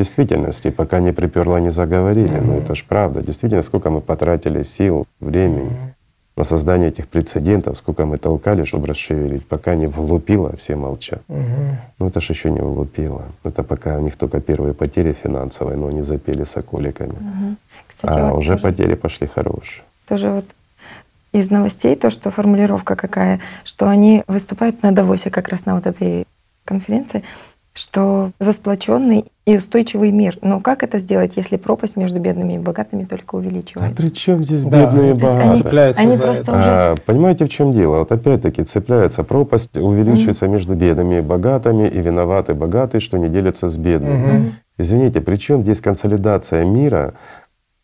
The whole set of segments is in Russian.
действительности, пока не приперла, не заговорили. Mm-hmm. Ну это ж правда. Действительно, сколько мы потратили сил, времени mm-hmm. на создание этих прецедентов, сколько мы толкали, чтобы расшевелить, пока не влупило, все молчат. Mm-hmm. Ну это ж еще не влупило. Это пока у них только первые потери финансовые, но они запели соколиками. Mm-hmm. Кстати, а вот уже тоже, потери пошли хорошие. Тоже вот из новостей то, что формулировка какая, что они выступают на Давосе как раз на вот этой конференции, что за сплоченный и устойчивый мир. Но как это сделать, если пропасть между бедными и богатыми только увеличивается? А при чем здесь бедные да. и богатые? Они, цепляются они просто это. уже... А, понимаете, в чем дело? Вот опять-таки цепляется пропасть, увеличивается mm-hmm. между бедными и богатыми, и виноваты богатые, что не делятся с бедными. Mm-hmm. Извините, при чем здесь консолидация мира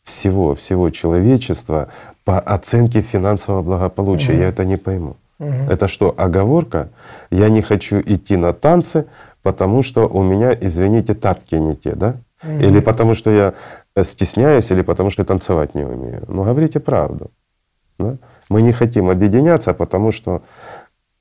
всего, всего человечества по оценке финансового благополучия? Mm-hmm. Я это не пойму. Угу. Это что, оговорка? Я не хочу идти на танцы, потому что у меня, извините, тапки не те, да? Угу. Или потому что я э, стесняюсь, или потому что танцевать не умею. Ну говорите правду. Да? Мы не хотим объединяться, потому что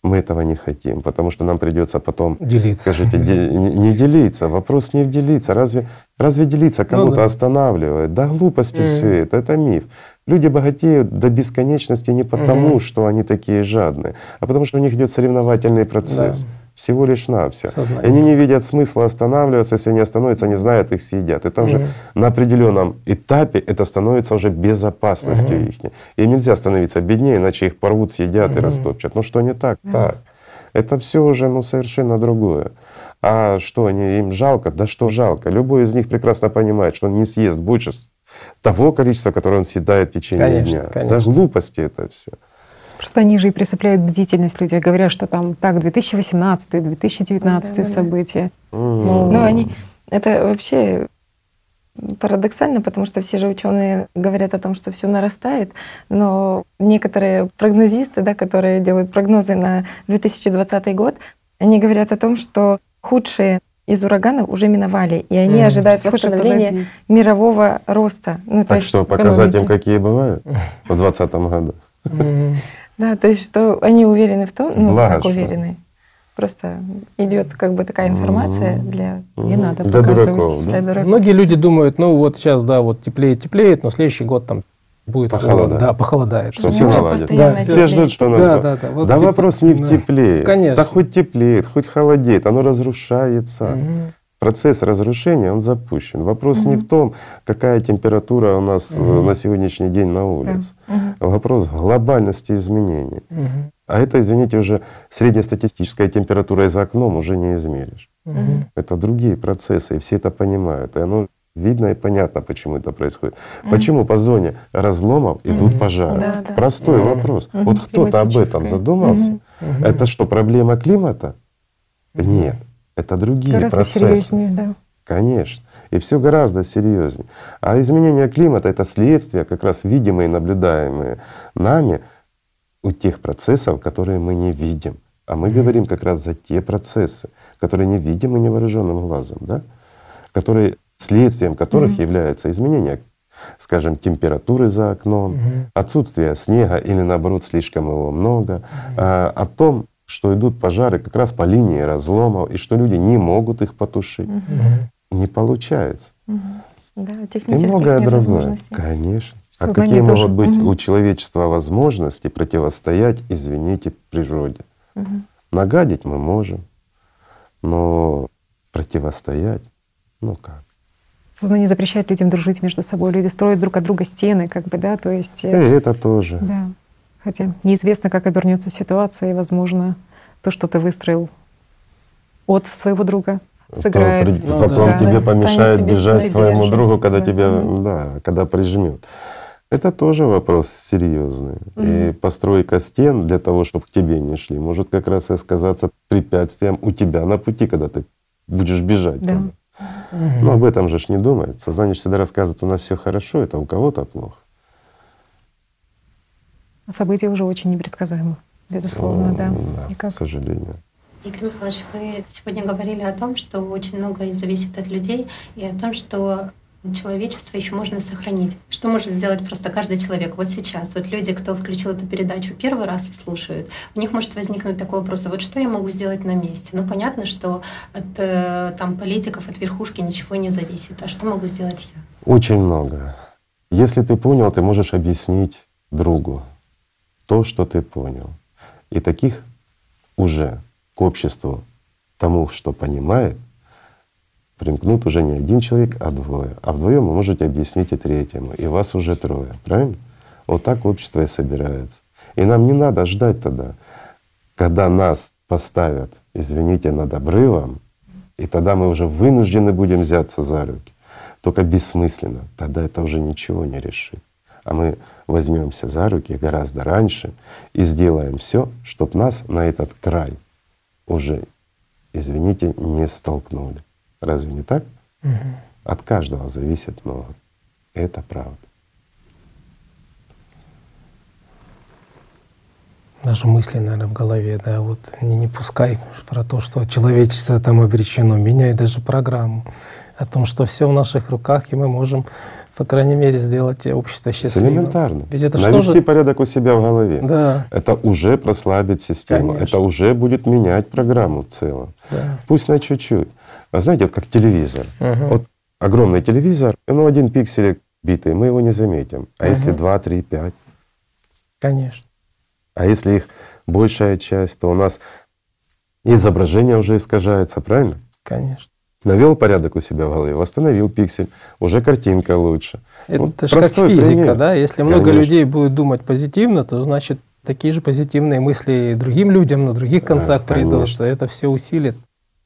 мы этого не хотим, потому что нам придется потом делиться. Скажите, де, не, не делиться. Вопрос не в делиться. Разве, разве делиться ну кому-то ну, да. останавливает? Да глупости mm. все это, это миф. Люди богатеют до бесконечности не потому, mm что они такие жадные, а потому что у них идет соревновательный процесс. Да всего лишь на все. И они не видят смысла останавливаться, если они остановятся, они знают, их съедят. Это уже на определенном этапе это становится уже безопасностью угу. их. Им нельзя становиться беднее, иначе их порвут, съедят угу. и растопчат. Ну что не так? Угу. Так. Это все уже ну, совершенно другое. А что, они, им жалко? Да что жалко? Любой из них прекрасно понимает, что он не съест больше того количества, которое он съедает в течение конечно, дня. Конечно. Даже глупости это все. Просто они же и присыпляют бдительность людей, говорят, что там так, 2018, 2019 да, события. Да. Ну, ну, они, это вообще парадоксально, потому что все же ученые говорят о том, что все нарастает, но некоторые прогнозисты, да, которые делают прогнозы на 2020 год, они говорят о том, что худшие из ураганов уже миновали, и они mm, ожидают восстановления мирового роста. Ну, так что показать им, какие бывают в 2020 году. Mm. Да, то есть что они уверены в том, ну Благо, как уверены. Просто идет как бы такая информация mm-hmm. для не надо для показывать. Дураков, да? для дураков. Многие люди думают, ну вот сейчас да, вот теплеет, теплеет, но следующий год там будет похолодает. Да, похолодает. Что все наладится. Да, все ждут, что надо. Да, да, да. Вот да теп... вопрос не в тепле. Конечно. Да хоть теплеет, хоть холодеет, оно разрушается. Угу процесс разрушения, он запущен. Вопрос угу. не в том, какая температура у нас угу. на сегодняшний день на улице. Угу. Вопрос глобальности изменений. Угу. А это, извините, уже среднестатистическая температура за окном уже не измеришь. Угу. Это другие процессы, и все это понимают. И оно видно и понятно, почему это происходит. Угу. Почему по зоне разломов идут угу. пожары? Да, да. Простой угу. вопрос. Угу. Вот кто-то об этом задумался? Угу. Это что, проблема климата? Угу. Нет. Это другие гораздо процессы. серьезнее, да. Конечно. И все гораздо серьезнее. А изменение климата — это следствие, как раз видимые, наблюдаемые нами, у тех процессов, которые мы не видим. А мы говорим как раз за те процессы, которые не видимы невооруженным глазом, да? которые, следствием которых mm-hmm. является изменение, скажем, температуры за окном, mm-hmm. отсутствие снега или наоборот слишком его много, mm-hmm. о том, что идут пожары как раз по линии разломов, и что люди не могут их потушить. Угу. Не получается. Угу. Да, и многое другое. Конечно. а какие могут быть угу. у человечества возможности противостоять, извините, природе? Угу. Нагадить мы можем, но противостоять, ну как? Сознание запрещает людям дружить между собой. Люди строят друг от друга стены, как бы, да, то есть. Э, и это тоже. Да. Хотя неизвестно, как обернется ситуация, и, возможно, то, что ты выстроил от своего друга, сыграет. При, ну, потом да, тебе да, помешает тебе бежать твоему другу, когда да. тебя, да, когда прижмет. Это тоже вопрос серьезный. mm И постройка стен для того, чтобы к тебе не шли, может как раз и сказаться препятствием у тебя на пути, когда ты будешь бежать. Да. mm Но об этом же ж не думает. Сознание всегда рассказывает, у нас все хорошо, это у кого-то плохо. События уже очень непредсказуемы, безусловно, да. да Никак. К сожалению. Игорь Михайлович, вы сегодня говорили о том, что очень многое зависит от людей, и о том, что человечество еще можно сохранить? Что может сделать просто каждый человек вот сейчас? Вот люди, кто включил эту передачу первый раз и слушают, у них может возникнуть такой вопрос, а вот что я могу сделать на месте? Ну, понятно, что от э, там, политиков, от верхушки ничего не зависит. А что могу сделать я? Очень много. Если ты понял, ты можешь объяснить другу то, что ты понял. И таких уже к обществу, тому, что понимает, примкнут уже не один человек, а двое. А вдвоем вы можете объяснить и третьему, и вас уже трое. Правильно? Вот так общество и собирается. И нам не надо ждать тогда, когда нас поставят, извините, над обрывом, и тогда мы уже вынуждены будем взяться за руки. Только бессмысленно. Тогда это уже ничего не решит. А мы возьмемся за руки гораздо раньше и сделаем все, чтобы нас на этот край уже, извините, не столкнули. Разве не так? Угу. От каждого зависит много. Это правда. Даже мысли, наверное, в голове, да, вот не, не пускай про то, что человечество там обречено, меняй даже программу о том, что все в наших руках, и мы можем, по крайней мере, сделать общество счастливым. Элементарно. Ведь это Навести же... порядок у себя в голове. Да. Это уже прослабит систему. Конечно. Это уже будет менять программу в целом. Да. Пусть на чуть-чуть. А знаете, как телевизор. Угу. Вот огромный телевизор, ну один пиксель битый, мы его не заметим. А угу. если два, три, пять? Конечно. А если их большая часть, то у нас изображение уже искажается, правильно? Конечно. Навел порядок у себя в голове, восстановил пиксель, уже картинка лучше. Это вот же как физика, пример. да? Если много Конечно. людей будет думать позитивно, то значит такие же позитивные мысли другим людям на других концах да, придут, что это все усилит.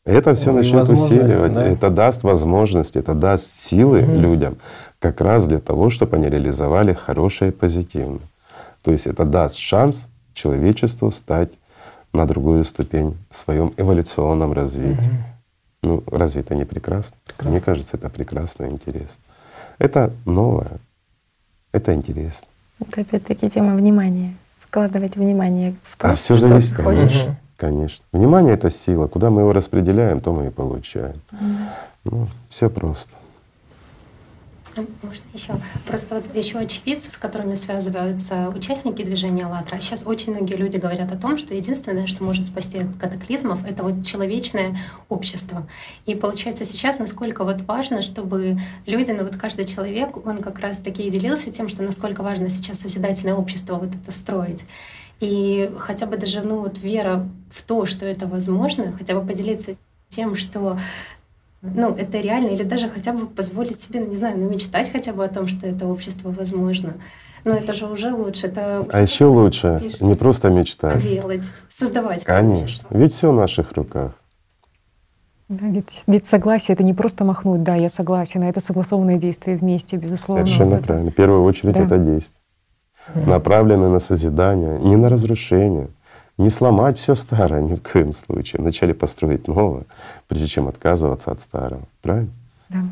Это все начнет усиливать, да? это даст возможность, это даст силы угу. людям как раз для того, чтобы они реализовали хорошее и позитивное. То есть это даст шанс человечеству стать на другую ступень в своем эволюционном развитии. Угу. Ну, разве это не прекрасно? прекрасно? Мне кажется, это прекрасно и интересно. Это новое, это интересно. Это опять-таки тема внимания. Вкладывать внимание в то, а все что зависит, ты хочешь. Конечно, конечно. Внимание — это сила. Куда мы его распределяем, то мы и получаем. Mm. Ну, все просто. Можно еще? Просто вот еще очевидцы, с которыми связываются участники движения «АЛЛАТРА», сейчас очень многие люди говорят о том, что единственное, что может спасти от катаклизмов, это вот человечное общество. И получается сейчас, насколько вот важно, чтобы люди, ну вот каждый человек, он как раз таки и делился тем, что насколько важно сейчас созидательное общество вот это строить. И хотя бы даже ну, вот вера в то, что это возможно, хотя бы поделиться тем, что ну, это реально, или даже хотя бы позволить себе, ну, не знаю, ну, мечтать хотя бы о том, что это общество возможно. Но это же уже лучше. Это а еще лучше не просто мечтать. Делать, создавать. Конечно. Общество. Ведь все в наших руках. Да, ведь, ведь согласие это не просто махнуть, да, я согласен, а это согласованные действия вместе, безусловно. Совершенно вот правильно. В первую очередь да. это действие, направленное на созидание, не на разрушение. Не сломать все старое ни в коем случае. Вначале построить новое, прежде чем отказываться от старого. Правильно? Да.